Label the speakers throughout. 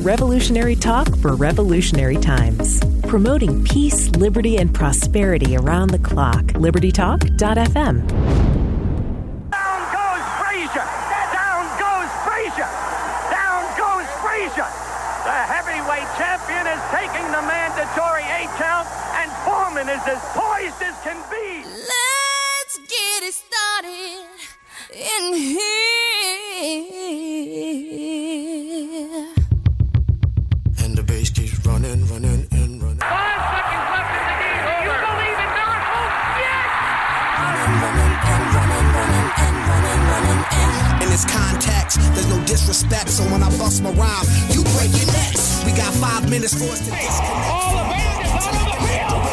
Speaker 1: Revolutionary talk for revolutionary times. Promoting peace, liberty, and prosperity around the clock. LibertyTalk.fm.
Speaker 2: Down goes Frazier. Down goes Frazier. Down goes Frazier. The heavyweight champion is taking the mandatory eight count, and Foreman is as poised as can be.
Speaker 3: Let's get it started in here.
Speaker 4: There's no disrespect. So when I bust my rhyme, you break your necks. We got five minutes for us to disconnect.
Speaker 2: All the band is out on the field.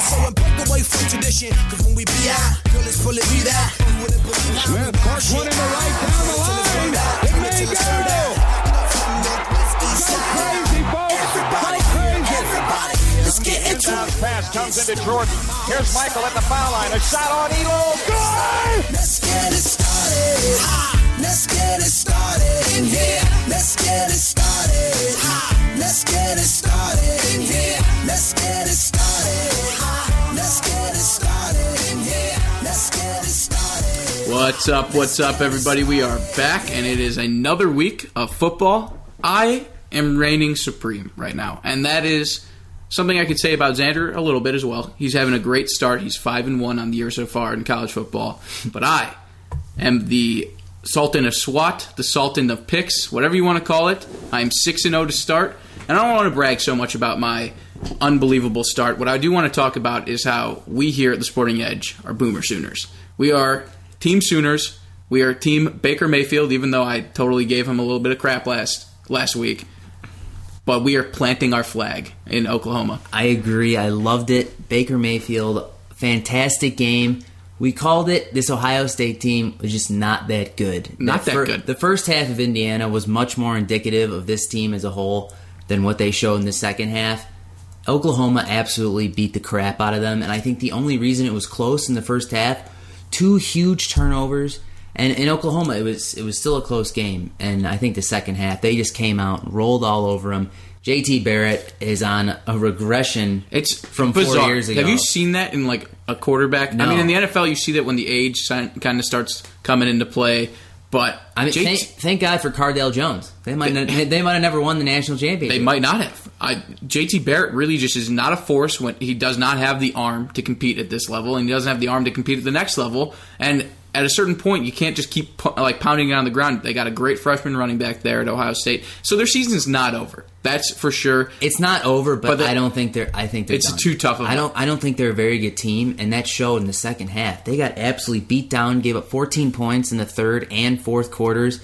Speaker 4: So and break away from tradition, cause when we be out, girl, it's fully be that.
Speaker 5: Smith parks one in the right down the line. It may go. Crazy, folks. Go crazy.
Speaker 4: Let's get into it.
Speaker 2: Pass comes into Jordan. Here's Michael at the foul line. A shot on Ehlo. Good!
Speaker 4: Let's get it started. Ha! Let's get it started in here. Let's get it started. Ha! Let's get it started in here. Let's get it started. Ha! Let's get it started in here. Let's get it started.
Speaker 6: What's up? What's up, everybody? We are back, and it is another week of football. I am reigning supreme right now, and that is something I could say about Xander a little bit as well. He's having a great start. He's five and one on the year so far in college football, but I am the Sultan of SWAT, the Sultan of picks, whatever you want to call it. I'm six and zero to start, and I don't want to brag so much about my unbelievable start. What I do want to talk about is how we here at the Sporting Edge are Boomer Sooners. We are Team Sooners. We are Team Baker Mayfield, even though I totally gave him a little bit of crap last last week. But we are planting our flag in Oklahoma.
Speaker 7: I agree. I loved it. Baker Mayfield, fantastic game. We called it. This Ohio State team was just not that good.
Speaker 6: Not that
Speaker 7: fir-
Speaker 6: good.
Speaker 7: The first half of Indiana was much more indicative of this team as a whole than what they showed in the second half. Oklahoma absolutely beat the crap out of them, and I think the only reason it was close in the first half, two huge turnovers, and in Oklahoma it was it was still a close game. And I think the second half they just came out and rolled all over them. JT Barrett is on a regression.
Speaker 6: It's
Speaker 7: from four years ago.
Speaker 6: Have you seen that in like a quarterback? I mean, in the NFL, you see that when the age kind of starts coming into play. But
Speaker 7: I mean,
Speaker 6: JT
Speaker 7: thank, thank God for Cardale Jones. They might not, they might have never won the national championship.
Speaker 6: They might not have. I, JT Barrett really just is not a force when he does not have the arm to compete at this level, and he doesn't have the arm to compete at the next level. And at a certain point, you can't just keep like pounding it on the ground. They got a great freshman running back there at Ohio State, so their season's not over. That's for sure.
Speaker 7: It's not over, but,
Speaker 6: But the-
Speaker 7: I don't think they're. I think they're
Speaker 6: It's
Speaker 7: done.
Speaker 6: too tough of
Speaker 7: I don't. I don't think they're a very good team, and that showed in the second half. They got absolutely beat down. Gave up 14 points in the third and fourth quarters.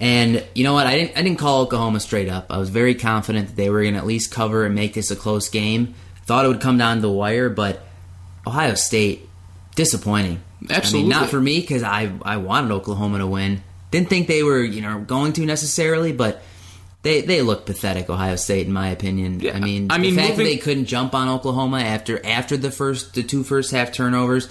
Speaker 7: And you know what? I didn't. I didn't call Oklahoma straight up. I was very confident that they were going to at least cover and make this a close game. Thought it would come down to the wire, but Ohio State disappointing.
Speaker 6: Absolutely.
Speaker 7: I mean, not for me because I I wanted Oklahoma to win. Didn't think they were you know going to necessarily, but they they look pathetic. Ohio State, in my opinion.
Speaker 6: Yeah,
Speaker 7: I mean,
Speaker 6: I mean,
Speaker 7: the fact
Speaker 6: moving-
Speaker 7: that they couldn't jump on Oklahoma after after the first the two first half turnovers,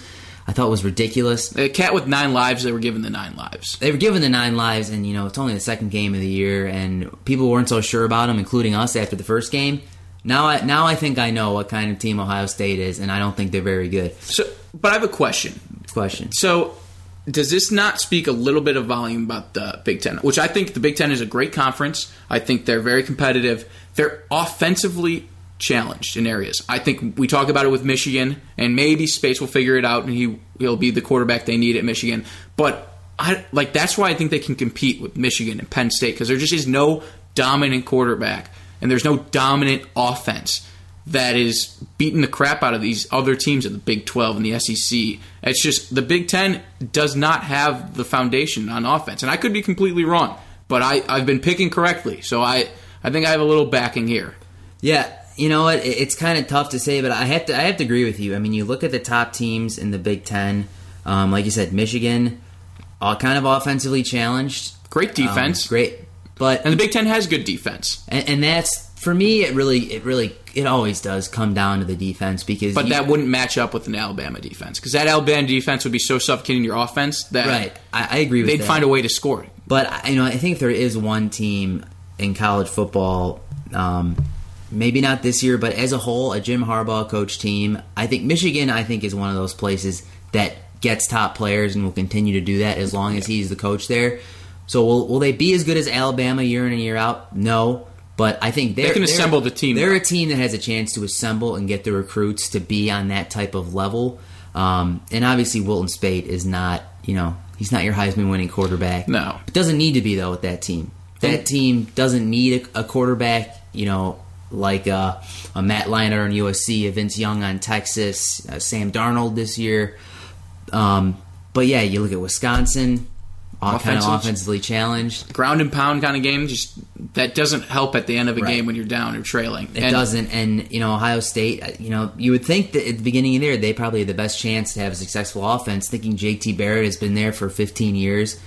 Speaker 7: I thought was ridiculous.
Speaker 6: A cat with nine lives, they were given the nine lives.
Speaker 7: They were given the nine lives, and you know it's only the second game of the year, and people weren't so sure about them, including us after the first game. Now I now I think I know what kind of team Ohio State is, and I don't think they're very good.
Speaker 6: So, but I have a question.
Speaker 7: Question.
Speaker 6: So, does this not speak a little bit of volume about the Big Ten? Which I think the Big Ten is a great conference. I think they're very competitive. They're offensively challenged in areas. I think we talk about it with Michigan, and maybe Speight will figure it out, and he he'll be the quarterback they need at Michigan. But I like that's why I think they can compete with Michigan and Penn State because there just is no dominant quarterback, and there's no dominant offense that is beating the crap out of these other teams in the Big 12 and the SEC. It's just the Big 10 does not have the foundation on offense. And I could be completely wrong, but I, I've been picking correctly. So I, I think I have a little backing here.
Speaker 7: Yeah, you know what? It's kind of tough to say, but I have to. I have to agree with you. I mean, you look at the top teams in the Big Ten. Um, like you said, Michigan, uh, kind of offensively challenged.
Speaker 6: Great defense.
Speaker 7: Um, great, but
Speaker 6: And the Big 10 has good defense.
Speaker 7: and, and that's for me. It really, it really, it always does come down to the defense because
Speaker 6: But
Speaker 7: you-
Speaker 6: that wouldn't match up with an Alabama defense because that Alabama defense would be so suffocating your offense that
Speaker 7: right. I, I agree with
Speaker 6: they'd
Speaker 7: that.
Speaker 6: find a way to score.
Speaker 7: But I- you know, I think there is one team in college football. Um, maybe not this year, but as a whole, a Jim Harbaugh coach team. I think Michigan. I think is one of those places that gets top players and will continue to do that as long as he's the coach there. So will will they be as good as Alabama year in and year out? No. But I think they're,
Speaker 6: can assemble the team.
Speaker 7: They're a team that has a chance to assemble and get the recruits to be on that type of level. Um, and obviously, Wilton Speight is not, you know, he's not your Heisman winning quarterback.
Speaker 6: No.
Speaker 7: It doesn't need to be, though, with that team. That team doesn't need a, a quarterback, you know, like uh, a Matt Leinart on USC, a Vince Young on Texas, uh, Sam Darnold this year. Um, but yeah, you look at Wisconsin, kind of offensively challenged.
Speaker 6: Ground and pound kind of game, just that doesn't help at the end of a
Speaker 7: Right.
Speaker 6: game when you're down or trailing.
Speaker 7: It
Speaker 6: And
Speaker 7: doesn't, and you know Ohio State. uh, You know you would think that at the beginning of the year they probably had the best chance to have a successful offense. Thinking JT Barrett has been there for 15 years,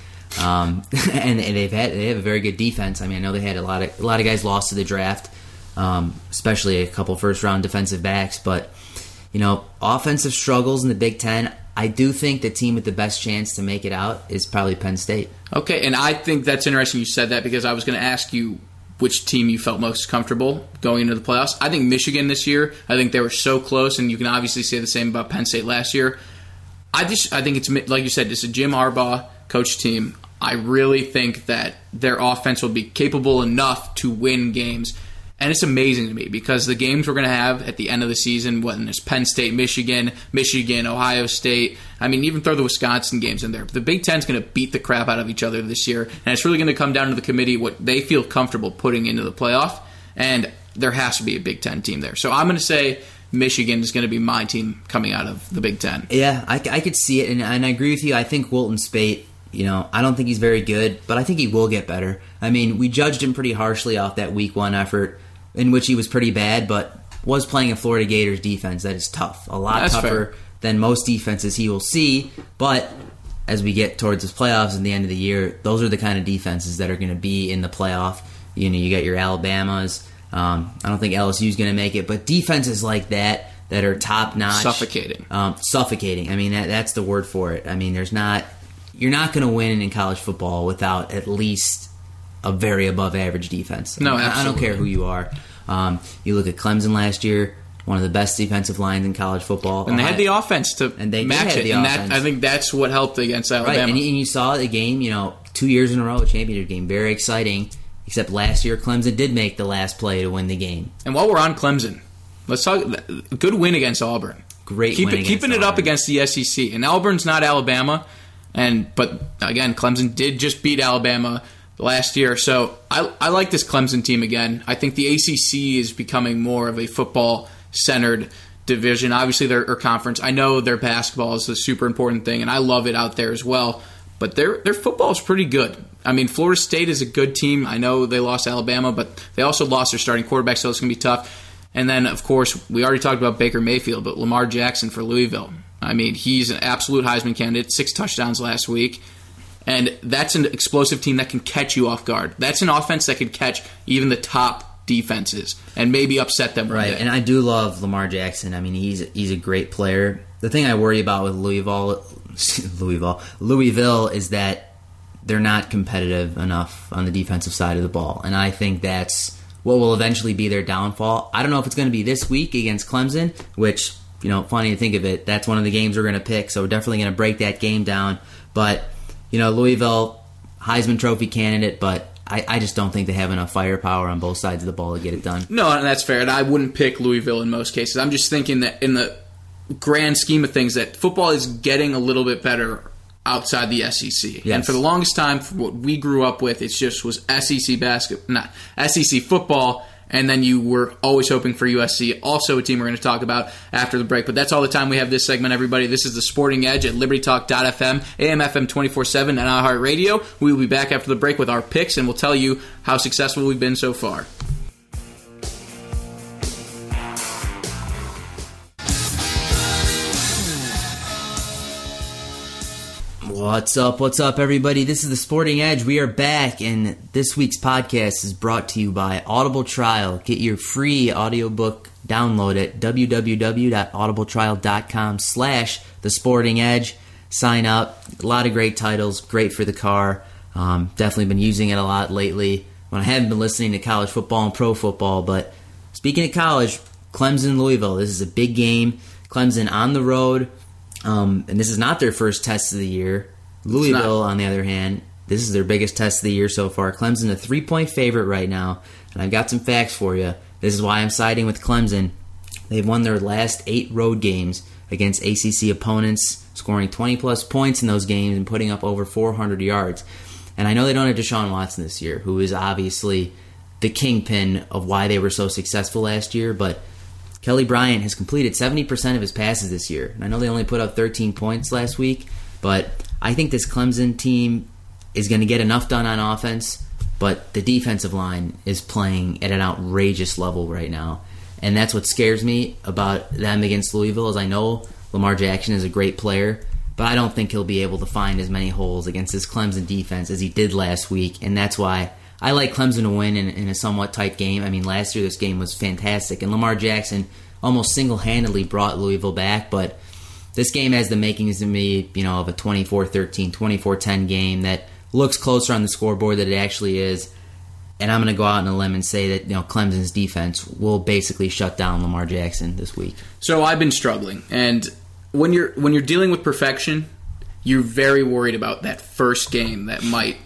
Speaker 7: um, and, and they've had they have a very good defense. I mean I know they had a lot of a lot of guys lost to the draft, um, especially a couple first round defensive backs. But you know offensive struggles in the Big Ten. I do think the team with the best chance to make it out is probably Penn State.
Speaker 6: Okay, and I think that's interesting you said that because I was going to ask you which team you felt most comfortable going into the playoffs. I think Michigan this year. I think they were so close, and you can obviously say the same about Penn State last year. I just I think it's like you said, it's a Jim Harbaugh coach team. I really think that their offense will be capable enough to win games. And it's amazing to me because the games we're going to have at the end of the season, when there's Penn State, Michigan, Michigan, Ohio State, I mean, even throw the Wisconsin games in there. The Big Ten's going to beat the crap out of each other this year, and it's really going to come down to the committee what they feel comfortable putting into the playoff. And there has to be a Big Ten team there. So I'm going to say Michigan is going to be my team coming out of the Big Ten.
Speaker 7: Yeah, I, I could see it, and, and I agree with you. I think Wilton Speight, you know, I don't think he's very good, but I think he will get better. I mean, we judged him pretty harshly off that week one effort, in which he was pretty bad, but was playing a Florida Gators defense that is tough, a lot
Speaker 6: That's
Speaker 7: tougher
Speaker 6: fair.
Speaker 7: than most defenses he will see. But as we get towards his playoffs and the end of the year, those are the kind of defenses that are going to be in the playoff. You know, you got your Alabamas. Um, I don't think LSU's going to make it, but defenses like that that are top notch,
Speaker 6: Suffocating.
Speaker 7: um, suffocating. I mean, that, that's the word for it. I mean, there's not, you're not going to win in college football without at least a very above average defense.
Speaker 6: No,
Speaker 7: I, I don't care who you are. Um, you look at Clemson last year, one of the best defensive lines in college football.
Speaker 6: And they had the offense to
Speaker 7: And they
Speaker 6: match it,
Speaker 7: the
Speaker 6: and that. I think that's what helped against
Speaker 7: Right,
Speaker 6: Alabama.
Speaker 7: and, you- and you saw the game, you know, two years in a row, a championship game, very exciting. Except last year, Clemson did make the last play to win the game.
Speaker 6: And while we're on Clemson, let's talk. Good win against Auburn.
Speaker 7: Great
Speaker 6: Keep
Speaker 7: win
Speaker 6: it,
Speaker 7: against
Speaker 6: keeping it up against the SEC. And Auburn's not Alabama, and but again, Clemson did just beat Alabama last year. So I, I like this Clemson team again. I think the ACC is becoming more of a football centered division. Obviously, their conference. I know their basketball is a super important thing, and I love it out there as well. But their their football is pretty good. I mean, Florida State is a good team. I know they lost Alabama, but they also lost their starting quarterback, so it's going to be tough. And then, of course, we already talked about Baker Mayfield, but Lamar Jackson for Louisville. I mean, he's an absolute Heisman candidate. Six touchdowns last week. And that's an explosive team that can catch you off guard. That's an offense that can catch even the top defenses and maybe upset them
Speaker 7: Right, and I do love Lamar Jackson. I mean, he's he's a great player. The thing I worry about with Louisville, Louisville, Louisville is that they're not competitive enough on the defensive side of the ball, and I think that's what will eventually be their downfall. I don't know if it's going to be this week against Clemson, which you know, funny to think of it. That's one of the games we're going to pick, so we're definitely going to break that game down. But you know, Louisville, Heisman Trophy candidate, but. I, I just don't think they have enough firepower on both sides of the ball to get it done.
Speaker 6: No, and that's fair. And I wouldn't pick Louisville in most cases. I'm just thinking that in the grand scheme of things, that football is getting a little bit better outside the SEC. And for the longest time, what we grew up with, it just was SEC basketball, not SEC football. And then you were always hoping for USC, also a team we're going to talk about after the break. But that's all the time we have this segment, everybody. This is the Sporting Edge at LibertyTalk.fm, AM/FM 24/7, and iHeartRadio. We will be back after the break with our picks, and we'll tell you how successful we've been so far.
Speaker 7: What's up? What's up, everybody? This is the Sporting Edge. We are back, and this week's podcast is brought to you by Audible Trial. Get your free audiobook download at www.audibletrial.com slash the Sporting Edge. Sign up. A lot of great titles, great for the car. Um, definitely been using it a lot lately when I haven't been listening to college football and pro football. But speaking of college, Clemson Louisville. This is a big game. Clemson on the road, um, and this is not their first test of the year. Louisville, on the other hand, this is their biggest test of the year so far. Clemson a three point favorite right now, and I've got some facts for you. This is why I'm siding with Clemson. They've won their last eight road games against ACC opponents, scoring 20 plus points in those games and putting up over 400 yards. And I know they don't have Deshaun Watson this year, who is obviously the kingpin of why they were so successful last year, but Kelly Bryant has completed 70% of his passes this year. And I know they only put up 13 points last week, but I think this Clemson team is going to get enough done on offense, but the defensive line is playing at an outrageous level right now. And that's what scares me about them against Louisville is I know Lamar Jackson is a great player, but I don't think he'll be able to find as many holes against this Clemson defense as he did last week, and that's why I like Clemson to win in, in a somewhat tight game. I mean, last year this game was fantastic, and Lamar Jackson almost single-handedly brought Louisville back, but this game has the makings to me, you know, of a 24-13, 24-10 game that looks closer on the scoreboard than it actually is. And I'm going to go out on a limb and say that you know Clemson's defense will basically shut down Lamar Jackson this week.
Speaker 6: So I've been struggling, and when you're when you're dealing with perfection, you're very worried about that first game that might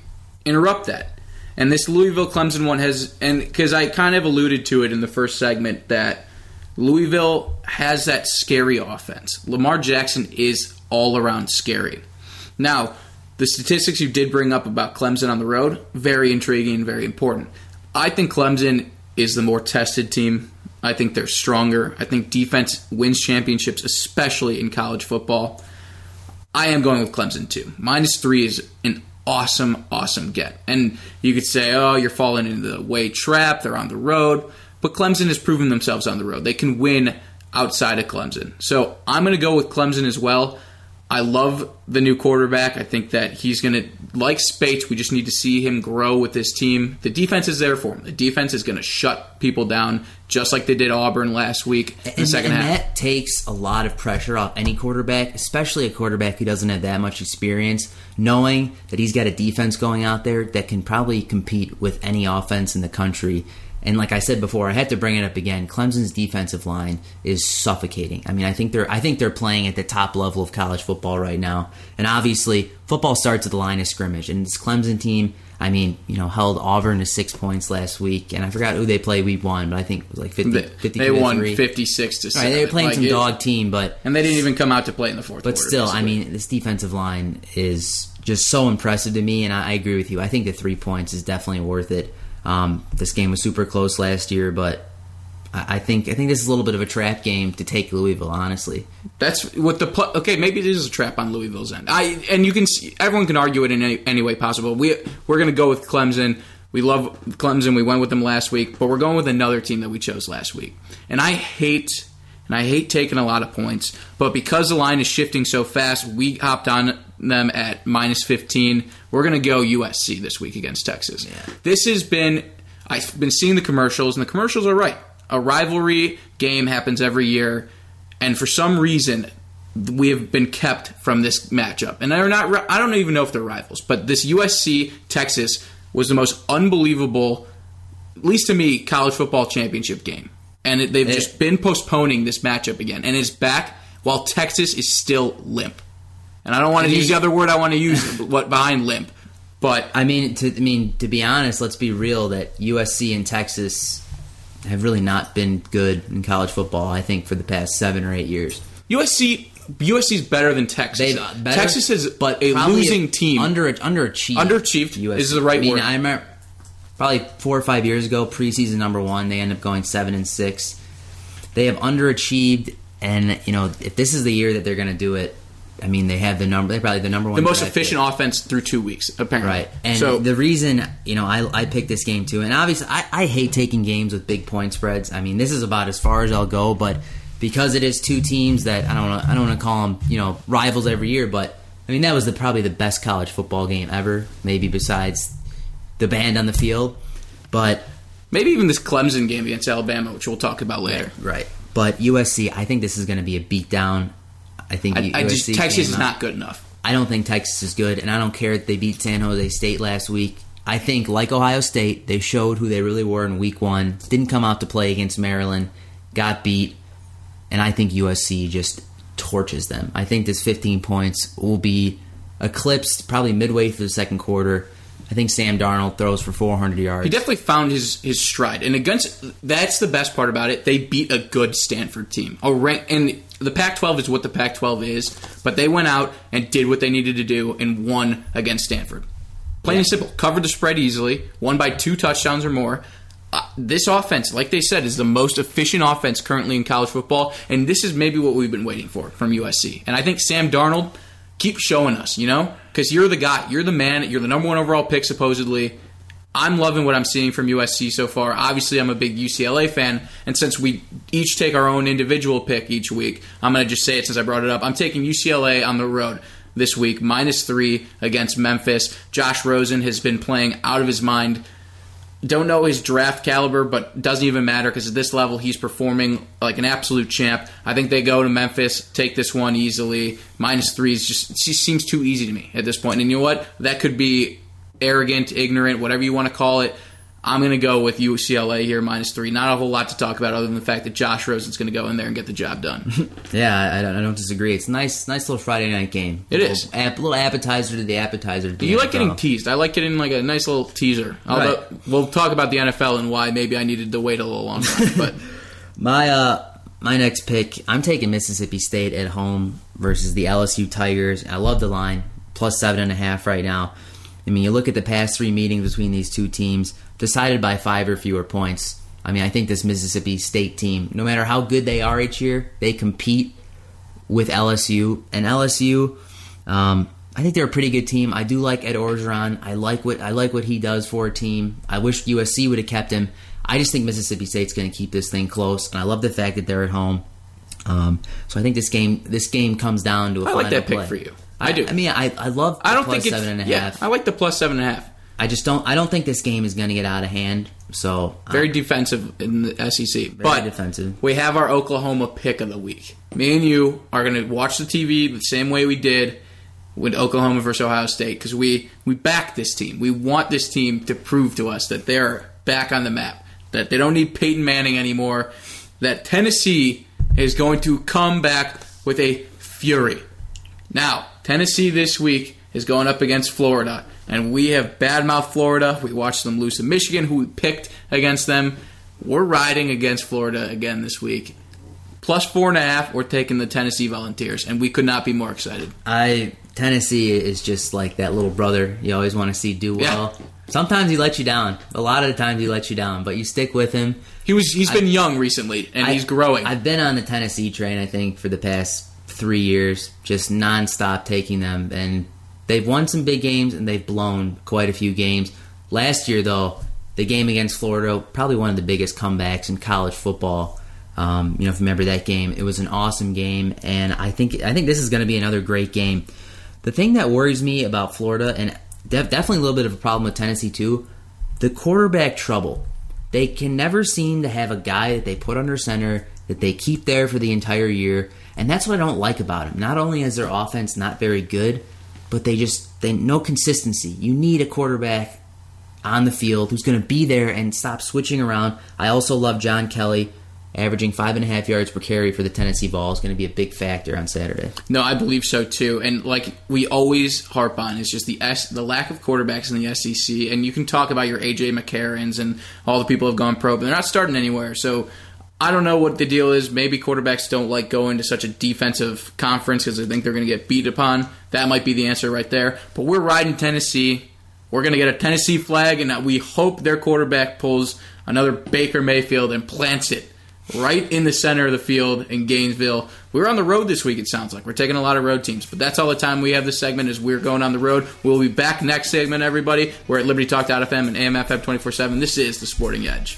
Speaker 6: interrupt that. And this Louisville Clemson one has, and because I kind of alluded to it in the first segment that Louisville has that scary offense. Lamar Jackson is all around scary. Now, the statistics you did bring up about Clemson on the road, very intriguing, very important. I think Clemson is the more tested team. I think they're stronger. I think defense wins championships, especially in college football. I am going with Clemson too. Minus three is an awesome, awesome get. And you could say, oh, you're falling into the way trap. They're on the road. But Clemson has proven themselves on the road. They can win outside of Clemson. So I'm going to go with Clemson as well. I love the new quarterback. I think that he's going to, like Speights, we just need to see him grow with this team. The defense is there for him. The defense is going to shut people down just like they did Auburn last week in the second
Speaker 7: and
Speaker 6: half.
Speaker 7: that takes a lot of pressure off any quarterback, especially a quarterback who doesn't have that much experience, knowing that he's got a defense going out there that can probably compete with any offense in the country. And like I said before, I had to bring it up again. Clemson's defensive line is suffocating. I mean, I think they're I think they're playing at the top level of college football right now. And obviously, football starts at the line of scrimmage. And this Clemson team, I mean, you know, held Auburn to six points last week, and I forgot who they played week one, but I think it was like 50,
Speaker 6: They,
Speaker 7: 52
Speaker 6: they won 56 to 7.
Speaker 7: Right, they were playing
Speaker 6: Like,
Speaker 7: some
Speaker 6: it-
Speaker 7: dog team, but
Speaker 6: And they didn't even come out to play in the fourth
Speaker 7: but
Speaker 6: quarter.
Speaker 7: still, I mean, this defensive line is just so impressive to me, and I, I agree with you. I think the three points is definitely worth it. Um, this game was super close last year, but I, think I think this is a little bit of a trap game to take Louisville. Honestly,
Speaker 6: That's what the okay. Maybe this is a trap on Louisville's end. I and you can see, everyone can argue it in any, any way possible. We we're going to go with Clemson. We love Clemson. We went with them last week, but we're going with another team that we chose last week. And I hate and I hate taking a lot of points, but because the line is shifting so fast, we hopped on them at minus 15. We're going to go USC this week against Texas. This has been I've been seeing the commercials, and the commercials are right. A rivalry game happens every year, and for some reason, we have been kept from this matchup. And they're not. I don't even know if they're rivals, but this USC Texas was the most unbelievable, at least to me, college football championship game. And they've
Speaker 7: It-
Speaker 6: just been postponing this matchup again, and it's back while Texas is still limp. And I don't want to use the other word I want to use, what behind limp, but
Speaker 7: I mean, to I mean to be honest, let's be real that USC and Texas have really not been good in college football. I think for the past seven or eight years.
Speaker 6: USC USC is better than Texas.
Speaker 7: Better,
Speaker 6: Texas is
Speaker 7: but
Speaker 6: a losing team.
Speaker 7: Under underachieved.
Speaker 6: Underachieved
Speaker 7: USC.
Speaker 6: is the right
Speaker 7: I mean,
Speaker 6: word.
Speaker 7: I remember probably four or five years ago, preseason number one, they end up going seven and six. They have underachieved, and you know if this is the year that they're going to do it, I mean they have the number. They're probably the number one.
Speaker 6: the most efficient offense through two weeks, apparently.
Speaker 7: Right. And
Speaker 6: so
Speaker 7: the reason, you know, I, I picked this game too, and obviously I, I hate taking games with big point spreads. I mean, this is about as far as I'll go, but because it is two teams that I don't know, I don't want to call them, you know, rivals every year, but I mean that was the probably the best college football game ever, maybe besides the band on the field. But
Speaker 6: maybe even this Clemson game against Alabama, which we'll talk about later.
Speaker 7: right. But USC, I think this is going to be a beatdown. I think
Speaker 6: I, I just Texas is not good enough.
Speaker 7: I don't think Texas is good, and I don't care that they beat San Jose State last week. I think, like Ohio State, they showed who they really were in week one. Didn't come out to play against Maryland, got beat, and I think USC just torches them. I think this 15 points will be eclipsed probably midway through the second quarter. I think Sam Darnold throws for 400 yards.
Speaker 6: He definitely found his his stride, and against that's the best part about it. They beat a good Stanford team, a rank, and the Pac-12 is what the Pac-12 is. But they went out and did what they needed to do and won against Stanford. Plain and simple, covered the spread easily, won by two touchdowns or more. Uh, this offense, like they said, is the most efficient offense currently in college football, and this is maybe what we've been waiting for from USC. And I think Sam Darnold keep showing us, you know, because you're the guy, you're the man, you're the number one overall pick supposedly. I'm loving what I'm seeing from USC so far. Obviously, I'm a big UCLA fan, and since we each take our own individual pick each week, I'm going to just say it since I brought it up. I'm taking UCLA on the road this week, minus three against Memphis. Josh Rosen has been playing out of his mind. Don't know his draft caliber, but doesn't even matter because at this level he's performing like an absolute champ. I think they go to Memphis, take this one easily. Minus three is just just seems too easy to me at this point. And you know what? That could be arrogant, ignorant, whatever you want to call it. I'm going to go with UCLA here minus three. Not a whole lot to talk about other than the fact that Josh Rosen's going to go in there and get the job done.
Speaker 7: Yeah, I don't, I don't disagree. It's a nice, nice little Friday night game.
Speaker 6: It is.
Speaker 7: App, little appetizer to the appetizer. To the
Speaker 6: you like getting teased. I like getting like a nice little teaser. Although we'll talk about the NFL and why maybe I needed to wait a little longer. But
Speaker 7: My uh, my next pick. I'm taking Mississippi State at home versus the LSU Tigers. I love the line plus seven and a half right now. I mean, you look at the past three meetings between these two teams, decided by five or fewer points. I mean, I think this Mississippi State team, no matter how good they are each year, they compete with LSU. And LSU, um, I think they're a pretty good team. I do like Ed Orgeron. I like what I like what he does for a team. I wish USC would have kept him. I just think Mississippi State's going to keep this thing close, and I love the fact that they're at home. Um, so I think this game this game comes down to a
Speaker 6: I like that pick for you. I do.
Speaker 7: I mean, I, I love.
Speaker 6: I don't
Speaker 7: plus
Speaker 6: think it's
Speaker 7: seven and a half.
Speaker 6: yeah. I like the plus seven and a half.
Speaker 7: I just don't. I don't think this game is going to get out of hand. So
Speaker 6: Very
Speaker 7: uh,
Speaker 6: defensive in the SEC. but
Speaker 7: defensive.
Speaker 6: we have our Oklahoma pick of the week. Me and you are going to watch the TV the same way we did with Oklahoma versus Ohio State because we we back this team. We want this team to prove to us that they're back on the map. That they don't need Peyton Manning anymore. That Tennessee is going to come back with a fury. Now, Tennessee this week is going up against Florida, and we have badmouth Florida. We watched them lose to Michigan, who we picked against them. We're riding against Florida again this week. Plus four and a half, we're taking the Tennessee Volunteers, and we could not be more excited.
Speaker 7: I Tennessee is just like that little brother you always want to see do well.
Speaker 6: Yeah.
Speaker 7: Sometimes he lets you down. A lot of the times he lets you down, but you stick with him.
Speaker 6: He was he's been young recently, and
Speaker 7: I-
Speaker 6: he's growing.
Speaker 7: I've been on the Tennessee train, I think, for the past three years, just nonstop taking them, and they've won some big games and they've blown quite a few games. Last year, though, the game against Florida, probably one of the biggest comebacks in college football. Um, you know, if you remember that game, it was an awesome game, and I think I think this is going to be another great game. The thing that worries me about Florida, and def- definitely a little bit of a problem with Tennessee too, the quarterback trouble. They can never seem to have a guy that they put under center that they keep there for the entire year, and that's what I don't like about them. Not only is their offense not very good, but they just they no consistency. You need a quarterback on the field who's going to be there and stop switching around. I also love John Kelly. Averaging five and a half yards per carry for the Tennessee ball is going to be a big factor on Saturday.
Speaker 6: No, I believe so too. And like we always harp on is just the S, the lack of quarterbacks in the SEC. And you can talk about your AJ McCarrons and all the people have gone pro, but they're not starting anywhere. So I don't know what the deal is. Maybe quarterbacks don't like going to such a defensive conference because they think they're going to get beat upon. That might be the answer right there. But we're riding Tennessee. We're going to get a Tennessee flag, and we hope their quarterback pulls another Baker Mayfield and plants it right in the center of the field in Gainesville. We're on the road this week, it sounds like. We're taking a lot of road teams. But that's all the time we have this segment is we're going on the road. We'll be back next segment, everybody. We're at LibertyTalk.fm and AMFM 24-7. This is The Sporting Edge.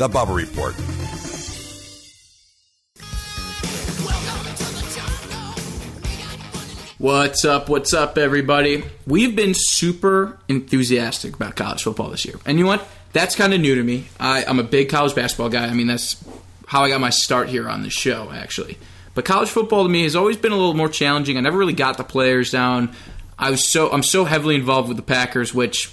Speaker 8: The Bubba Report.
Speaker 6: What's up? What's up, everybody? We've been super enthusiastic about college football this year. And you know what? That's kind of new to me. I, I'm a big college basketball guy. I mean, that's how I got my start here on the show, actually. But college football to me has always been a little more challenging. I never really got the players down. I was so I'm so heavily involved with the Packers, which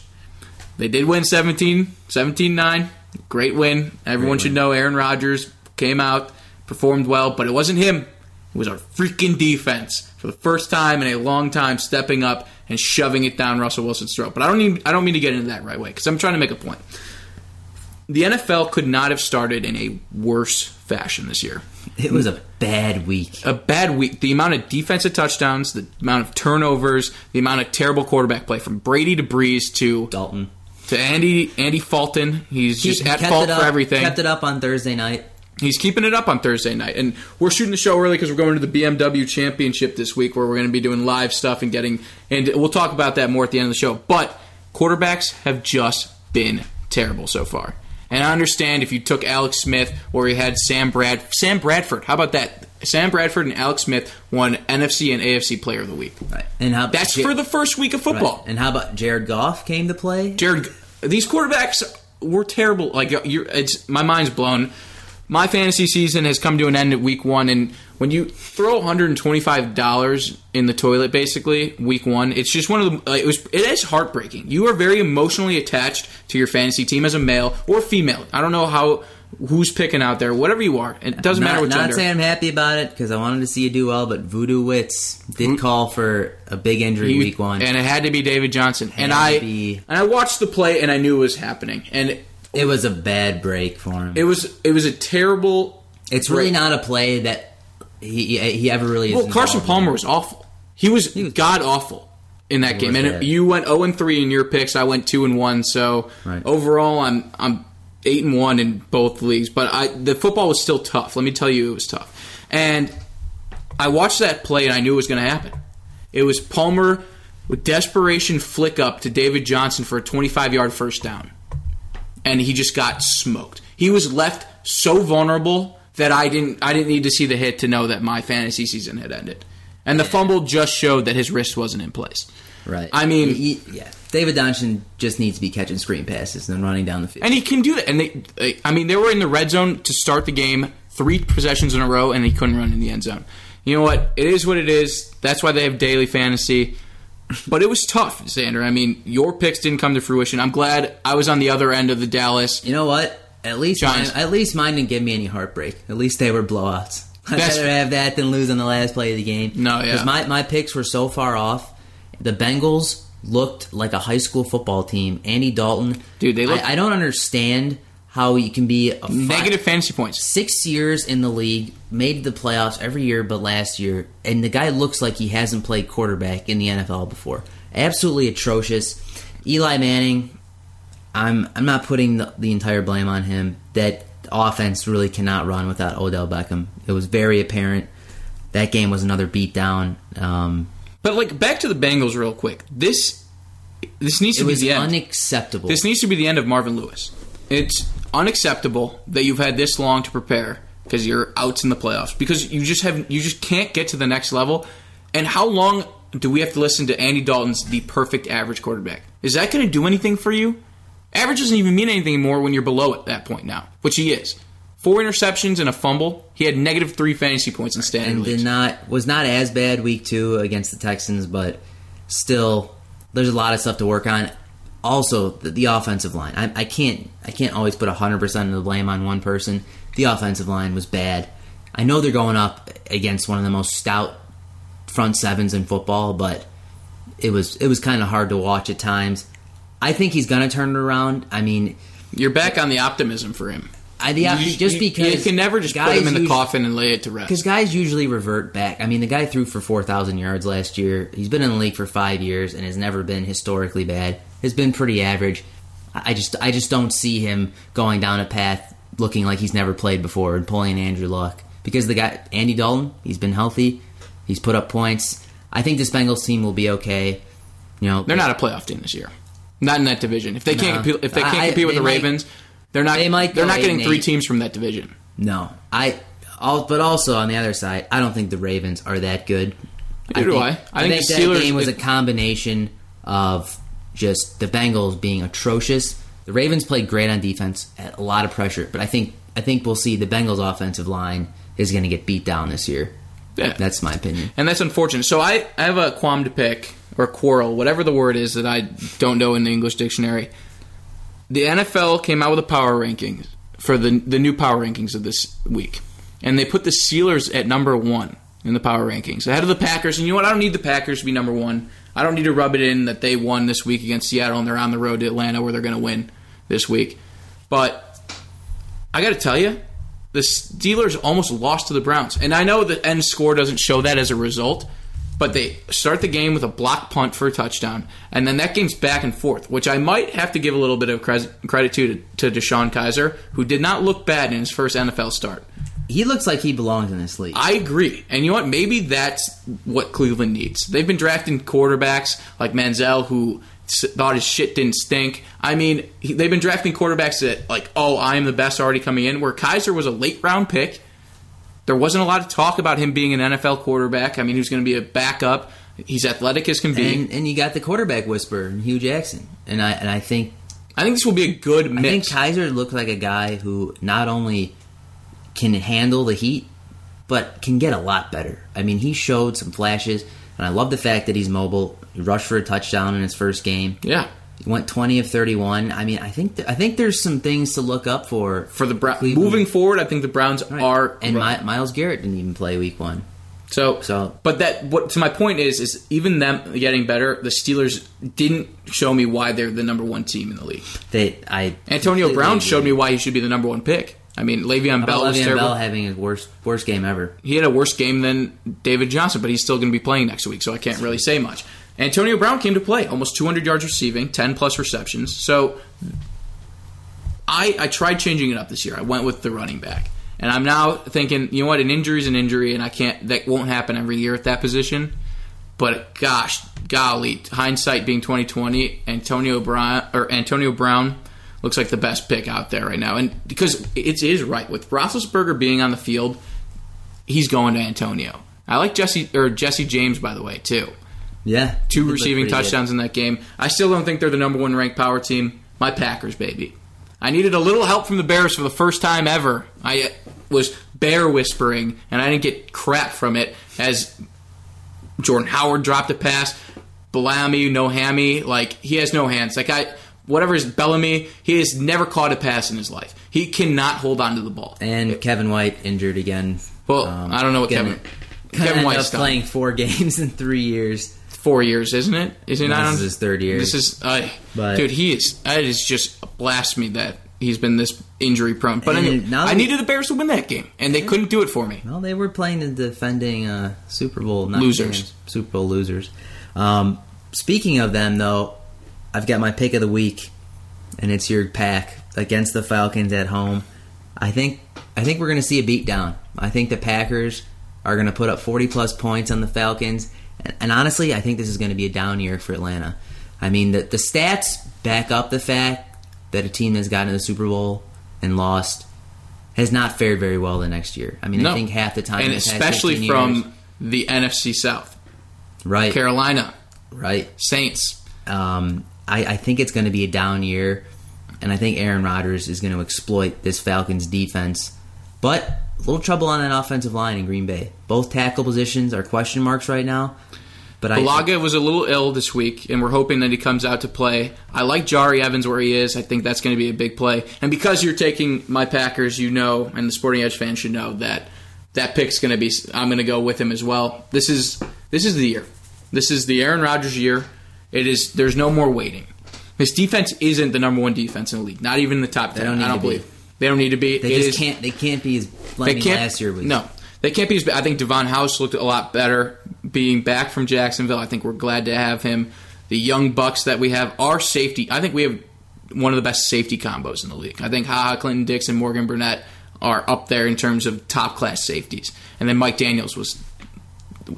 Speaker 6: they did win 17, 17-9. Great win. Everyone should know Aaron Rodgers came out, performed well, but it wasn't him. It was our freaking defense for the first time in a long time stepping up and shoving it down Russell Wilson's throat. But I don't need I don't mean to get into that right away because I'm trying to make a point. The NFL could not have started in a worse fashion this year.
Speaker 7: It was a bad week.
Speaker 6: A bad week. The amount of defensive touchdowns, the amount of turnovers, the amount of terrible quarterback play from Brady to Brees to
Speaker 7: Dalton.
Speaker 6: To Andy Andy Fulton. He's just
Speaker 7: He
Speaker 6: at fault
Speaker 7: it
Speaker 6: for
Speaker 7: up-
Speaker 6: everything.
Speaker 7: Kept it up on Thursday night.
Speaker 6: He's keeping it up on Thursday night, and we're shooting the show early because we're going to the BMW Championship this week, where we're going to be doing live stuff and getting. And we'll talk about that more at the end of the show. But quarterbacks have just been terrible so far. And I understand if you took Alex Smith or you had Sam Brad Sam Bradford. How about that? Sam Bradford and Alex Smith won NFC and AFC Player of the Week.
Speaker 7: Right. And how
Speaker 6: That's
Speaker 7: Ja-
Speaker 6: for the first week of
Speaker 7: right.
Speaker 6: football.
Speaker 7: And how about Jared Goff came to play?
Speaker 6: Jared, these quarterbacks were terrible. Like uh, you're, it's my mind's blown. My fantasy season has come to an end at week one, and when you throw 125 dollars in the toilet, basically week one, it's just one of the. It was. It is heartbreaking. You are very emotionally attached to your fantasy team as a male or female. I don't know how who's picking out there. Whatever you are, it doesn't
Speaker 7: not,
Speaker 6: matter what
Speaker 7: not
Speaker 6: gender.
Speaker 7: saying I'm happy about it because I wanted to see you do well, but Voodoo Wits did call for a big injury
Speaker 6: He-
Speaker 7: week one.
Speaker 6: and it had to be David Johnson. and
Speaker 7: Had
Speaker 6: I
Speaker 7: be.
Speaker 6: and I watched the play, and I knew it was happening, and
Speaker 7: it was a bad break for him.
Speaker 6: it was it was a terrible.
Speaker 7: it's really not a play that he he ever really. Is
Speaker 6: Well, Carson
Speaker 7: involved in.
Speaker 6: Palmer was awful. He was,
Speaker 7: was-
Speaker 6: god awful in that
Speaker 7: He
Speaker 6: game. And
Speaker 7: bad.
Speaker 6: you went zero and three in your picks. I went two and one. So
Speaker 7: Right.
Speaker 6: overall, I'm I'm eight and one in both leagues. But I the football was still tough. Let me tell you, it was tough. And I watched that play, and I knew it was going to happen. It was Palmer with desperation flick up to David Johnson for a 25 yard first down and he just got smoked. He was left so vulnerable that I didn't I didn't need to see the hit to know that my fantasy season had ended. And the fumble just showed that his wrist wasn't in place.
Speaker 7: Right.
Speaker 6: I mean-
Speaker 7: He- yeah. David Johnson just needs to be catching screen passes and then running down the field.
Speaker 6: And he can do that. And they, they I mean, they were in the red zone to start the game, three possessions in a row, and he couldn't run in the end zone. You know what? It is what it is. That's why they have daily fantasy. But it was tough, Xander. I mean, your picks didn't come to fruition. I'm glad I was on the other end of the Dallas.
Speaker 7: You know what? At least mine, at least mine didn't give me any heartbreak. At least they were blowouts. I'd
Speaker 6: That's-
Speaker 7: rather have that than lose on the last play of the game.
Speaker 6: No, yeah.
Speaker 7: Because my, my picks were so far off. The Bengals looked like a high school football team. Andy Dalton.
Speaker 6: Dude, they look-
Speaker 7: I, I don't understand how you can be a
Speaker 6: Negative fantasy points.
Speaker 7: six years in the league, made the playoffs every year but last year, and the guy looks like he hasn't played quarterback in the NFL before. Absolutely atrocious. Eli Manning, I'm I'm not putting the, the entire blame on him. That offense really cannot run without Odell Beckham. It was very apparent. That game was another beatdown. Um,
Speaker 6: But like back to the Bengals real quick. This this needs to be the end.
Speaker 7: unacceptable.
Speaker 6: This needs to be the end of Marvin Lewis. It's unacceptable that you've had this long to prepare because you're outs in the playoffs because you just have you just can't get to the next level. And how long do we have to listen to Andy Dalton's the perfect average quarterback? Is that going to do anything for you? Average doesn't even mean anything anymore when you're below at that point now, which he is. Four interceptions and a fumble. He had negative three fantasy points in standard
Speaker 7: and did not was not as bad week two against the Texans, but still there's a lot of stuff to work on. Also, the, the offensive line. I, I can't I can't always put 100% of the blame on one person. The offensive line was bad. I know they're going up against one of the most stout front sevens in football, but it was it was kind of hard to watch at times. I think he's going to turn it around. I mean,
Speaker 6: You're back on the optimism for him.
Speaker 7: I, yeah,
Speaker 6: You-
Speaker 7: just because
Speaker 6: you can never just put him in the
Speaker 7: usually-
Speaker 6: coffin and lay it to rest.
Speaker 7: Because guys usually revert back. I mean, the guy threw for 4,000 yards last year. He's been in the league for five years and has never been historically bad. Has been pretty average. I I just, I just don't see him going down a path looking like he's never played before and pulling Andrew Luck. Because the guy, Andy Dalton, he's been healthy. He's put up points. I think this Bengals team will be okay. You know,
Speaker 6: They're not a playoff team this year. Not in that division. If they can't compete, if they can't
Speaker 7: I-
Speaker 6: compete with the
Speaker 7: might-
Speaker 6: Ravens, they're not.
Speaker 7: they might
Speaker 6: They're not getting three teams from that division.
Speaker 7: No, I. All, but also on the other side, I don't think the Ravens are that good.
Speaker 6: Neither do
Speaker 7: think,
Speaker 6: I. I think the
Speaker 7: that game was a combination of just the Bengals being atrocious. The Ravens played great on defense, a lot of pressure, but I think I think we'll see the Bengals offensive line is going to get beat down this year.
Speaker 6: Yeah.
Speaker 7: That's my opinion.
Speaker 6: and that's unfortunate. So I, I have a qualm to pick or quarrel, whatever the word is that I don't know in the English dictionary. The NFL came out with a power rankings for the the new power rankings of this week, and they put the Steelers at number one in the power rankings ahead of the Packers. And you know what? I don't need the Packers to be number one. I don't need to rub it in that they won this week against Seattle and they're on the road to Atlanta where they're going to win this week. But I got to tell you, the Steelers almost lost to the Browns. And I know the end score doesn't show that as a result, but they start the game with a block punt for a touchdown. And then that game's back and forth, which I might have to give a little bit of credit to, to DeShone Kizer, who did not look bad in his first NFL start.
Speaker 7: He looks like he belongs in this league.
Speaker 6: I agree. And you know what? Maybe that's what Cleveland needs. They've been drafting quarterbacks like Manziel, who thought his shit didn't stink. I mean, he, they've been drafting quarterbacks that, like, oh, I'm the best already coming in, where Kizer was a late round pick. There wasn't a lot of talk about him being an NFL quarterback. I mean, he was going to be a backup. He's athletic as can be.
Speaker 7: and, and you got the quarterback whisperer, Hue Jackson, and I and I think
Speaker 6: I think this will be a good
Speaker 7: I think. Kizer looked like a guy who not only can handle the heat, but can get a lot better. I mean, he showed some flashes, and I love the fact that he's mobile. He rushed for a touchdown in his first game.
Speaker 6: yeah.
Speaker 7: He went twenty of thirty-one. I mean, I think th- I think there's some things to look up for
Speaker 6: For the Browns, moving forward, I think the Browns
Speaker 7: Right.
Speaker 6: are
Speaker 7: and. My, Myles Garrett didn't even play week one.
Speaker 6: So,
Speaker 7: So-
Speaker 6: but that what to my point is is even them getting better, the Steelers didn't show me why they're the number one team in the league.
Speaker 7: They I
Speaker 6: Antonio Brown
Speaker 7: agree.
Speaker 6: showed me why he should be the number one pick. I mean, Le'Veon Bell
Speaker 7: about
Speaker 6: was terrible.
Speaker 7: Bell having his worst worst game ever.
Speaker 6: he had a worse game than David Johnson, but he's still going to be playing next week, so I can't really say much. Antonio Brown came to play, almost 200 yards receiving, 10 plus receptions. So I I tried changing it up this year. I went with the running back. And I'm now thinking, you know what, an injury is an injury and I can't that won't happen every year at that position. But gosh, golly, hindsight being 2020, Antonio Brown or Antonio Brown looks like the best pick out there right now. And because it is right with Roethlisberger being on the field, he's going to Antonio. I like Jesse or Jesse James by the way too.
Speaker 7: Yeah,
Speaker 6: Two receiving
Speaker 7: pretty good.
Speaker 6: touchdowns in that game. I still don't think they're the number one ranked power team. My Packers, baby. I needed a little help from the Bears for the first time ever. I uh, was bear whispering, and I didn't get crap from it as Jordan Howard dropped a pass. Bellamy, no hammy. Like, he has no hands. That guy, whatever is Bellamy, he has never caught a pass in his life. He cannot hold on to the ball.
Speaker 7: And Kevin White injured again.
Speaker 6: Well,
Speaker 7: Um,
Speaker 6: I don't know what Kevin.
Speaker 7: gonna
Speaker 6: Kevin White's done.
Speaker 7: playing four games in three years.
Speaker 6: four years, isn't it? Is
Speaker 7: No,
Speaker 6: not?
Speaker 7: this
Speaker 6: on-
Speaker 7: is his third year.
Speaker 6: This is, uh,
Speaker 7: But-
Speaker 6: dude. He is. That is just blasphemy that he's been this injury prone. But I mean,
Speaker 7: now
Speaker 6: I needed the Bears to win that game, and they couldn't do it for me.
Speaker 7: Well, they were playing the defending uh, Super Bowl not
Speaker 6: Losers.
Speaker 7: Super Bowl losers. Um, speaking of them, though, I've got my pick of the week, and it's your pack against the Falcons at home. I think I think we're going to see a beatdown. I think the Packers are going to put up 40 plus points on the Falcons, and, and honestly, I think this is going to be a down year for Atlanta. I mean, the, the stats back up the fact that a team that's gotten to the Super Bowl and lost has not fared very well the next year. I mean,
Speaker 6: No.
Speaker 7: I think half the time,
Speaker 6: and
Speaker 7: the
Speaker 6: especially
Speaker 7: 15
Speaker 6: from
Speaker 7: years-
Speaker 6: the NFC South,
Speaker 7: right,
Speaker 6: Carolina
Speaker 7: right.
Speaker 6: Saints.
Speaker 7: Um, I, I think it's going to be a down year, and I think Aaron Rodgers is going to exploit this Falcons defense. But a little trouble on that offensive line in Green Bay. Both tackle positions are question marks right now. But I-
Speaker 6: Bulaga was a little ill this week, and we're hoping that he comes out to play. I like Jahri Evans where he is. I think that's going to be a big play. And because you're taking my Packers, you know, and the Sporting Edge fans should know that that pick's going to be. I'm going to go with him as well. This is this is the year. This is the Aaron Rodgers year. It is. There's no more waiting. This defense isn't the number one defense in the league. Not even the top ten. I don't
Speaker 7: to be.
Speaker 6: believe. They don't need to be.
Speaker 7: They
Speaker 6: It
Speaker 7: just
Speaker 6: is-
Speaker 7: can't. They can't be as
Speaker 6: they can't.
Speaker 7: last year was.
Speaker 6: No, they can't be as. I think Davon House looked a lot better being back from Jacksonville. I think we're glad to have him. The young bucks that we have, our safety. I think we have one of the best safety combos in the league. I think Ha Ha Clinton Dix and Morgan Burnett are up there in terms of top class safeties. And then Mike Daniels was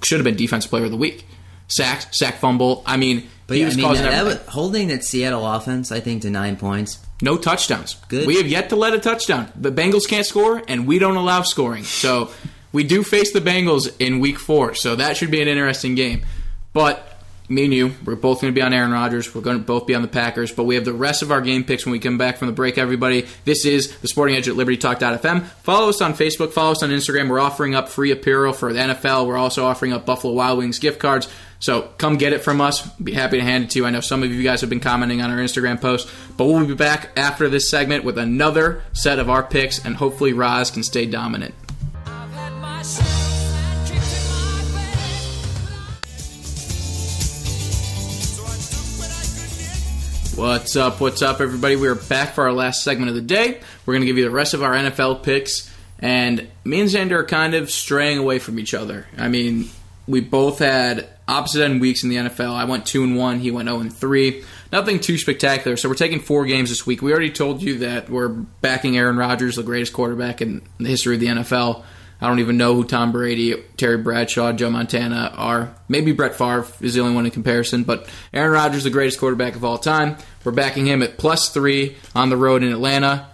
Speaker 6: should have been defense player of the week. Sack, sack fumble. I mean,
Speaker 7: But
Speaker 6: he
Speaker 7: yeah,
Speaker 6: was
Speaker 7: I mean,
Speaker 6: causing
Speaker 7: that, that was, holding that Seattle offense, I think, to nine points.
Speaker 6: No touchdowns.
Speaker 7: Good.
Speaker 6: We have yet to let a touchdown. The Bengals can't score, and we don't allow scoring. So we do face the Bengals in Week Four. So that should be an interesting game. But me and you, we're both going to be on Aaron Rodgers. We're going to both be on the Packers. But we have the rest of our game picks when we come back from the break. Everybody, this is the Sporting Edge at Liberty LibertyTalk.fm. Follow us on Facebook. Follow us on Instagram. We're offering up free apparel for the NFL. We're also offering up Buffalo Wild Wings gift cards. So come get it from us. Be happy to hand it to you. I know some of you guys have been commenting on our Instagram post, but we'll be back after this segment with another set of our picks, and hopefully Roz can stay dominant. What's up? What's up, everybody? We are back for our last segment of the day. We're going to give you the rest of our NFL picks, and me and Xander are kind of straying away from each other. I mean, we both had opposite end weeks in the NFL. I went two and one. He went zero and three. Nothing too spectacular. So we're taking four games this week. We already told you that we're backing Aaron Rodgers, the greatest quarterback in the history of the NFL. I don't even know who Tom Brady, Terry Bradshaw, Joe Montana are. Maybe Brett Favre is the only one in comparison, but Aaron Rodgers, the greatest quarterback of all time. We're backing him at plus three on the road in Atlanta.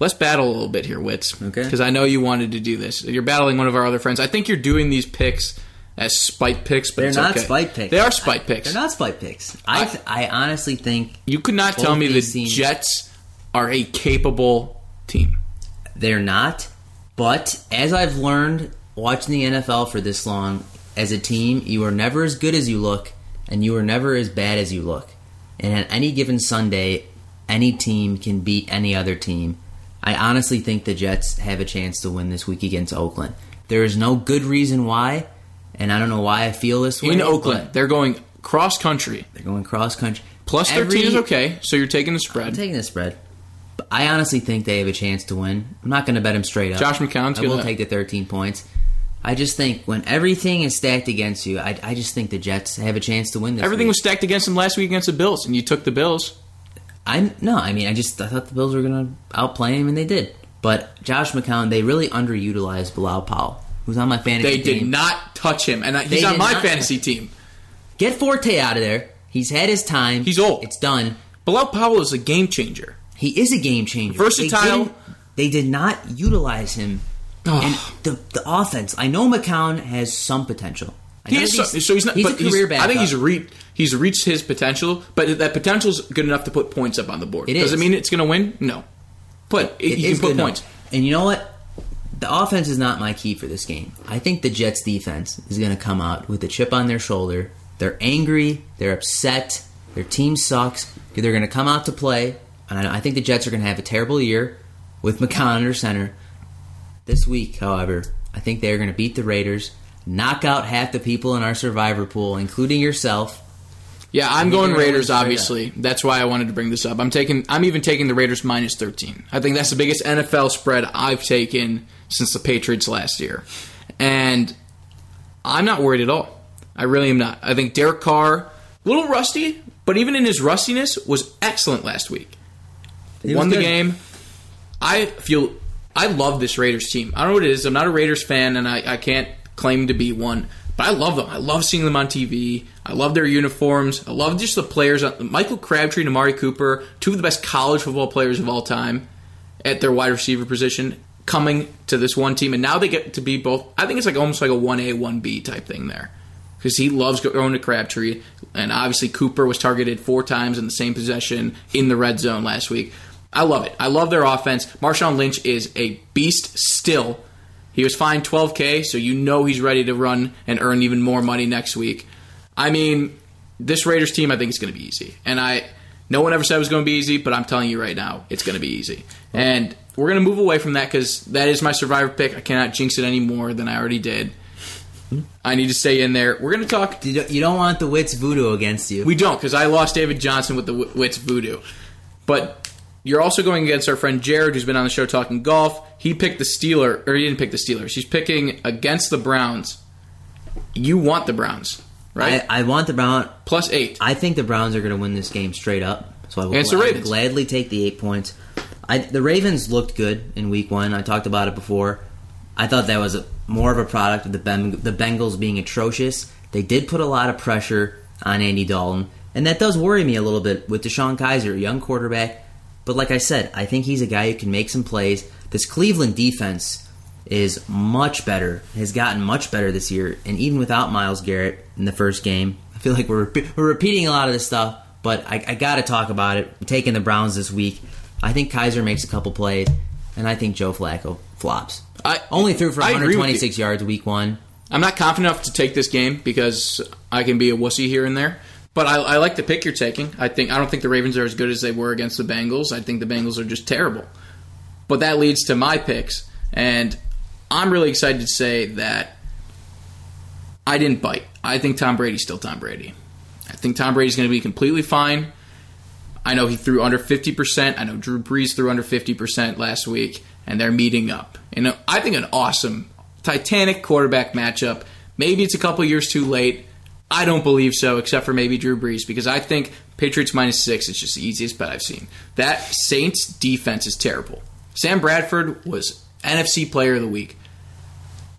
Speaker 6: Let's battle a little bit here, Wits.
Speaker 7: Okay.
Speaker 6: Because I know you wanted to do this. You're battling one of our other friends. I think you're doing these picks as spite picks, but
Speaker 7: They're
Speaker 6: it's
Speaker 7: not
Speaker 6: okay.
Speaker 7: spite picks.
Speaker 6: They are spite
Speaker 7: I-
Speaker 6: picks.
Speaker 7: They're not spite picks. I, th- I honestly think
Speaker 6: You could not tell me the
Speaker 7: teams-
Speaker 6: Jets are a capable team.
Speaker 7: they're not. But as I've learned watching the NFL for this long, as a team, you are never as good as you look, and you are never as bad as you look. And on any given Sunday, any team can beat any other team. I honestly think the Jets have a chance to win this week against Oakland. There is no good reason why, and I don't know why I feel this way.
Speaker 6: In Oakland, they're going cross country.
Speaker 7: they're going cross country.
Speaker 6: Plus 13
Speaker 7: Every-
Speaker 6: is okay, so you're taking the
Speaker 7: I'm
Speaker 6: spread.
Speaker 7: taking the spread. I honestly think they have a chance to win. I'm not going to bet them straight up.
Speaker 6: Josh McCown's
Speaker 7: will
Speaker 6: gonna-
Speaker 7: take the 13 points. I just think when everything is stacked against you, I, I just think the Jets have a chance to win this.
Speaker 6: Everything
Speaker 7: week.
Speaker 6: was stacked against them last week against the Bills, and you took the Bills.
Speaker 7: I'm no, I mean, I just I thought the Bills were going to outplay him, and they did. But Josh McCown, they really underutilized Bilal Powell, who's on my fantasy team.
Speaker 6: They
Speaker 7: team.
Speaker 6: did not touch him, and I- he's
Speaker 7: They
Speaker 6: on my
Speaker 7: not-
Speaker 6: fantasy team.
Speaker 7: Get Forte out of there. He's had his time.
Speaker 6: He's old.
Speaker 7: It's done.
Speaker 6: Bilal Powell is a game changer.
Speaker 7: He is a game changer.
Speaker 6: Versatile.
Speaker 7: They, they did not utilize him.
Speaker 6: Oh.
Speaker 7: And the the offense. I know McCown has some potential. I
Speaker 6: He is so, so he's not.
Speaker 7: He's
Speaker 6: but
Speaker 7: a career
Speaker 6: I think he's re, he's reached his potential, but that potential is good enough to put points up on the board.
Speaker 7: It
Speaker 6: Does
Speaker 7: is.
Speaker 6: it mean it's going to win? No, but it,
Speaker 7: It
Speaker 6: you can put
Speaker 7: good enough.
Speaker 6: points.
Speaker 7: And you know what? The offense is not my key for this game. I think the Jets defense is going to come out with a chip on their shoulder. They're angry. They're upset. Their team sucks. They're going to come out to play. And I think the Jets are going to have a terrible year with McCown under center. This week, however, I think they're going to beat the Raiders, knock out half the people in our survivor pool, including yourself.
Speaker 6: Yeah, I'm going Raiders. Obviously, that's why I wanted to bring this up. I'm taking. I'm even taking the Raiders minus 13. I think that's the biggest NFL spread I've taken since the Patriots last year, and I'm not worried at all. I really am not. I think Derek Carr, a little rusty, but even in his rustiness, was excellent last week.
Speaker 7: He
Speaker 6: Won the
Speaker 7: good.
Speaker 6: game. I feel. I love this Raiders team. I don't know what it is. I'm not a Raiders fan, and I, I can't claim to be one. But I love them. I love seeing them on TV. I love their uniforms. I love just the players. Uh, Michael Crabtree and Amari Cooper, two of the best college football players of all time, at their wide receiver position, coming to this one team, and now they get to be both. I think it's like almost like a one A one B type thing there, because he loves going to Crabtree, and obviously Cooper was targeted four times in the same possession in the red zone last week. I love it. I love their offense. Marshawn Lynch is a beast still. He was fined 12K, so you know he's ready to run and earn even more money next week. I mean, this Raiders team, I think is going to be easy. And I, no one ever said it was going to be easy, but I'm telling you right now, it's going to be easy. And we're going to move away from that because that is my survivor pick. I cannot jinx it any more than I already did. I need to stay in there. We're going to talk.
Speaker 7: You don't, want the Wits voodoo against you.
Speaker 6: We don't because I lost David Johnson with the Wits voodoo. But you're also going against our friend Jared, who's been on the show talking golf. He picked the Steeler, or he didn't pick the Steelers. He's picking against the Browns. You want the Browns, right?
Speaker 7: I, I want the Brown.
Speaker 6: Plus eight.
Speaker 7: I think the Browns are going to win this game straight up. So I will,
Speaker 6: the
Speaker 7: I will gladly take the eight points. I, the Ravens looked good in Week One. I talked about it before. I thought that was a, more of a product of the ben, the Bengals being atrocious. They did put a lot of pressure on Andy Dalton, and that does worry me a little bit with DeShone Kizer, a young quarterback. But like I said, I think he's a guy who can make some plays. This Cleveland defense is much better, has gotten much better this year, and even without Myles Garrett in the first game, I feel like we're we're repeating a lot of this stuff. But I, I got to talk about it. I'm taking the Browns this week. I think Kizer makes a couple plays, and I think Joe Flacco flops.
Speaker 6: I
Speaker 7: Only threw for
Speaker 6: I agree
Speaker 7: 126 yards week one.
Speaker 6: I'm not confident enough to take this game because I can be a wussy here and there. But I, I like the pick you're taking. I think I don't think the Ravens are as good as they were against the Bengals. I think the Bengals are just terrible. But that leads to my picks, and I'm really excited to say that I didn't bite. I think Tom Brady's still Tom Brady. I think Tom Brady's going to be completely fine. I know he threw under 50%. I know Drew Brees threw under 50% last week, and they're meeting up. And I think an awesome Titanic quarterback matchup. Maybe it's a couple years too late. I don't believe so, except for maybe Drew Brees, because I think Patriots minus six is just the easiest bet I've seen. That Saints defense is terrible. Sam Bradford was NFC Player of the Week.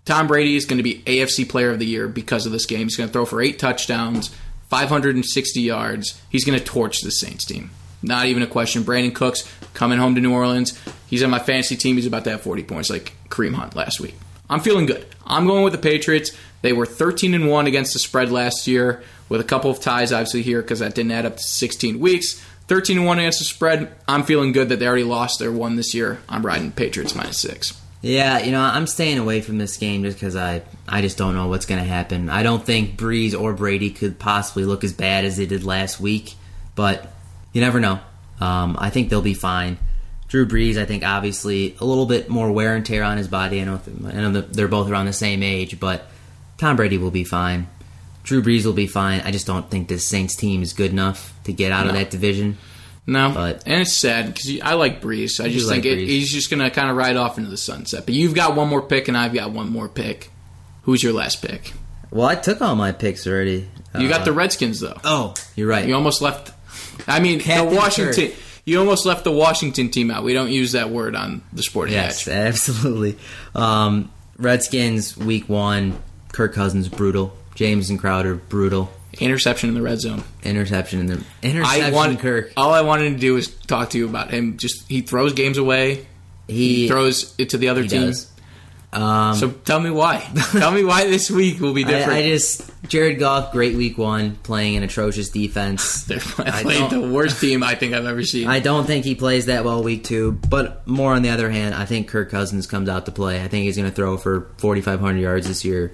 Speaker 6: Tom Brady is going to be AFC Player of the Year because of this game. He's going to throw for eight touchdowns, 560 yards. He's going to torch the Saints team. Not even a question. Brandin Cooks coming home to New Orleans. He's on my fantasy team. He's about to have 40 points like Kareem Hunt last week. I'm feeling good. I'm going with the Patriots. They were 13 and 1 against the spread last year, with a couple of ties obviously here because that didn't add up to 16 weeks. 13 and 1 against the spread. I'm feeling good that they already lost their one this year. I'm riding Patriots minus six.
Speaker 7: Yeah, you know, I'm staying away from this game just because I, I just don't know what's going to happen. I don't think Brees or Brady could possibly look as bad as they did last week, but you never know. Um, I think they'll be fine. Drew Brees, I think, obviously a little bit more wear and tear on his body. I know, I know they're both around the same age, but Tom Brady will be fine. Drew Brees will be fine. I just don't think this Saints team is good enough to get out of that division.
Speaker 6: No,
Speaker 7: But-
Speaker 6: and it's sad because I like Brees. I
Speaker 7: You
Speaker 6: just
Speaker 7: like
Speaker 6: think it, he's just going to kind of ride off into the sunset. But you've got one more pick, and I've got one more pick. Who's your last pick?
Speaker 7: Well, I took all my picks already.
Speaker 6: You got
Speaker 7: Uh,
Speaker 6: the Redskins, though.
Speaker 7: Oh, you're right.
Speaker 6: You almost left. I mean,
Speaker 7: Captain
Speaker 6: the Washington.
Speaker 7: Kirk.
Speaker 6: You almost left the Washington team out. We don't use that word on the sporting
Speaker 7: Yes, absolutely. Um, Redskins week one. Kirk Cousins brutal. Jamison Crowder brutal.
Speaker 6: Interception in the red zone.
Speaker 7: Interception in the
Speaker 6: I
Speaker 7: interception.
Speaker 6: want
Speaker 7: Kirk.
Speaker 6: All I wanted to do was talk to you about him. Just he throws games away.
Speaker 7: He,
Speaker 6: He throws it to the other team.
Speaker 7: does. Um,
Speaker 6: So tell me why. tell me why this week will be different.
Speaker 7: I, I just Jared Goff, great week one, playing an atrocious defense.
Speaker 6: They're playing the worst team I think I've ever seen.
Speaker 7: I don't think he plays that well week two, but more on the other hand, I think Kirk Cousins comes out to play. I think he's going to throw for 4,500 yards this year.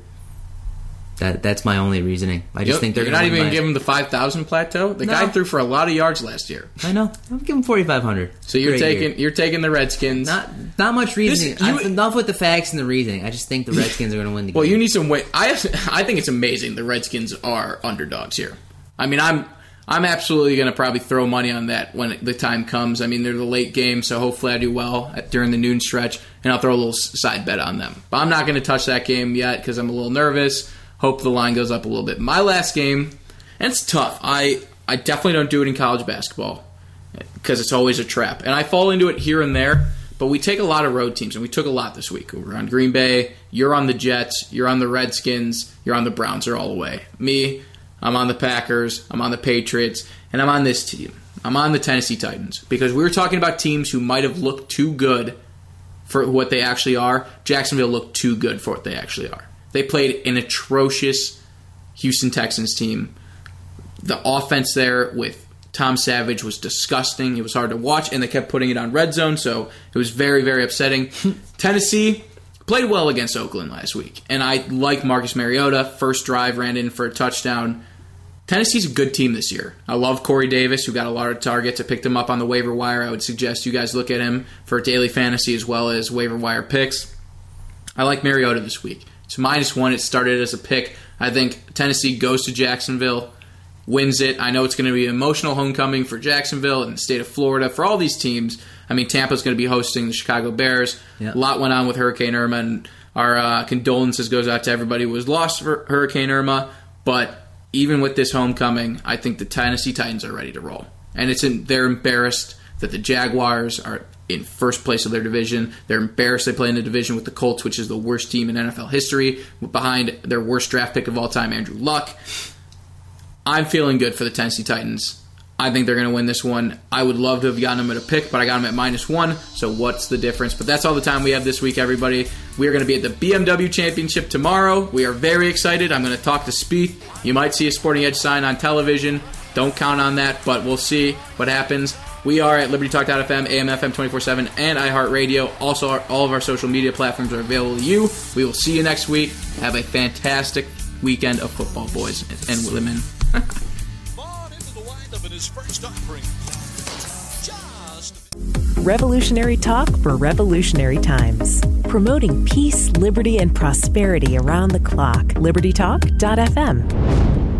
Speaker 7: That that's my only reasoning. I just
Speaker 6: You're-
Speaker 7: think they're
Speaker 6: you're not even giving him the five thousand plateau. The
Speaker 7: No.
Speaker 6: guy threw for a lot of yards last year.
Speaker 7: I know. I'm giving 4,500.
Speaker 6: So you're
Speaker 7: Great
Speaker 6: taking
Speaker 7: year.
Speaker 6: you're taking the Redskins.
Speaker 7: Not not much reasoning.
Speaker 6: you-
Speaker 7: I- enough with the facts and the reasoning. I just think the Redskins are going to win the game.
Speaker 6: well,
Speaker 7: game.
Speaker 6: you need some weight. I I think it's amazing the Redskins are underdogs here. I mean, I'm I'm absolutely going to probably throw money on that when the time comes. I mean, they're the late game, so hopefully I do well at, during the noon stretch, and I'll throw a little s- side bet on them. But I'm not going to touch that game yet because I'm a little nervous. Hope the line goes up a little bit. My last game, and it's tough. I I definitely don't do it in college basketball because it's always a trap. And I fall into it here and there, but we take a lot of road teams, and we took a lot this week. We're on Green Bay, you're on the Jets, you're on the Redskins, you're on the Browns, are all the way. Me, I'm on the Packers, I'm on the Patriots, and I'm on this team. I'm on the Tennessee Titans because we were talking about teams who might have looked too good for what they actually are. Jacksonville looked too good for what they actually are. They played an atrocious Houston Texans team the offense there with Tom Savage was disgusting. It was hard to watch, and they kept putting it on red zone, so it was very, very upsetting. Tennessee played well against Oakland last week, and I like Marcus Mariota. First drive ran in for a touchdown. Tennessee's a good team this year. I love Corey Davis, who got a lot of targets. I picked him up on the waiver wire. I would suggest you guys look at him for daily fantasy as well as waiver wire picks. I like Mariota this week. It's minus one. It started as a pick. I think Tennessee goes to Jacksonville, wins it. I know it's going to be an emotional homecoming for Jacksonville and the state of Florida for all these teams. I mean, Tampa's going to be hosting the Chicago Bears.
Speaker 7: Yeah.
Speaker 6: A lot went on with Hurricane Irma, and our uh, condolences goes out to everybody who was lost for Hurricane Irma. But even with this homecoming, I think the Tennessee Titans are ready to roll, and it's in, they're embarrassed that the Jaguars are in first place of their division. They're embarrassed they play in the division with the Colts, which is the worst team in NFL history, behind their worst draft pick of all time, Andrew Luck. I'm feeling good for the Tennessee Titans. I think they're going to win this one. I would love to have gotten them at a pick, but I got them at minus one. So what's the difference? But that's all the time we have this week, everybody. We are going to be at the BMW Championship tomorrow. We are very excited. I'm going to talk to Spieth. You might see a Sporting Edge sign on television. Don't count on that, but we'll see what happens. We are at LibertyTalk.fm, AMFM 24-7, and iHeartRadio. Also, our, all of our social media platforms are available to you. We will see you next week. Have a fantastic weekend of football, boys and women.
Speaker 1: Revolutionary talk for revolutionary times. Promoting peace, liberty, and prosperity around the clock. LibertyTalk.fm.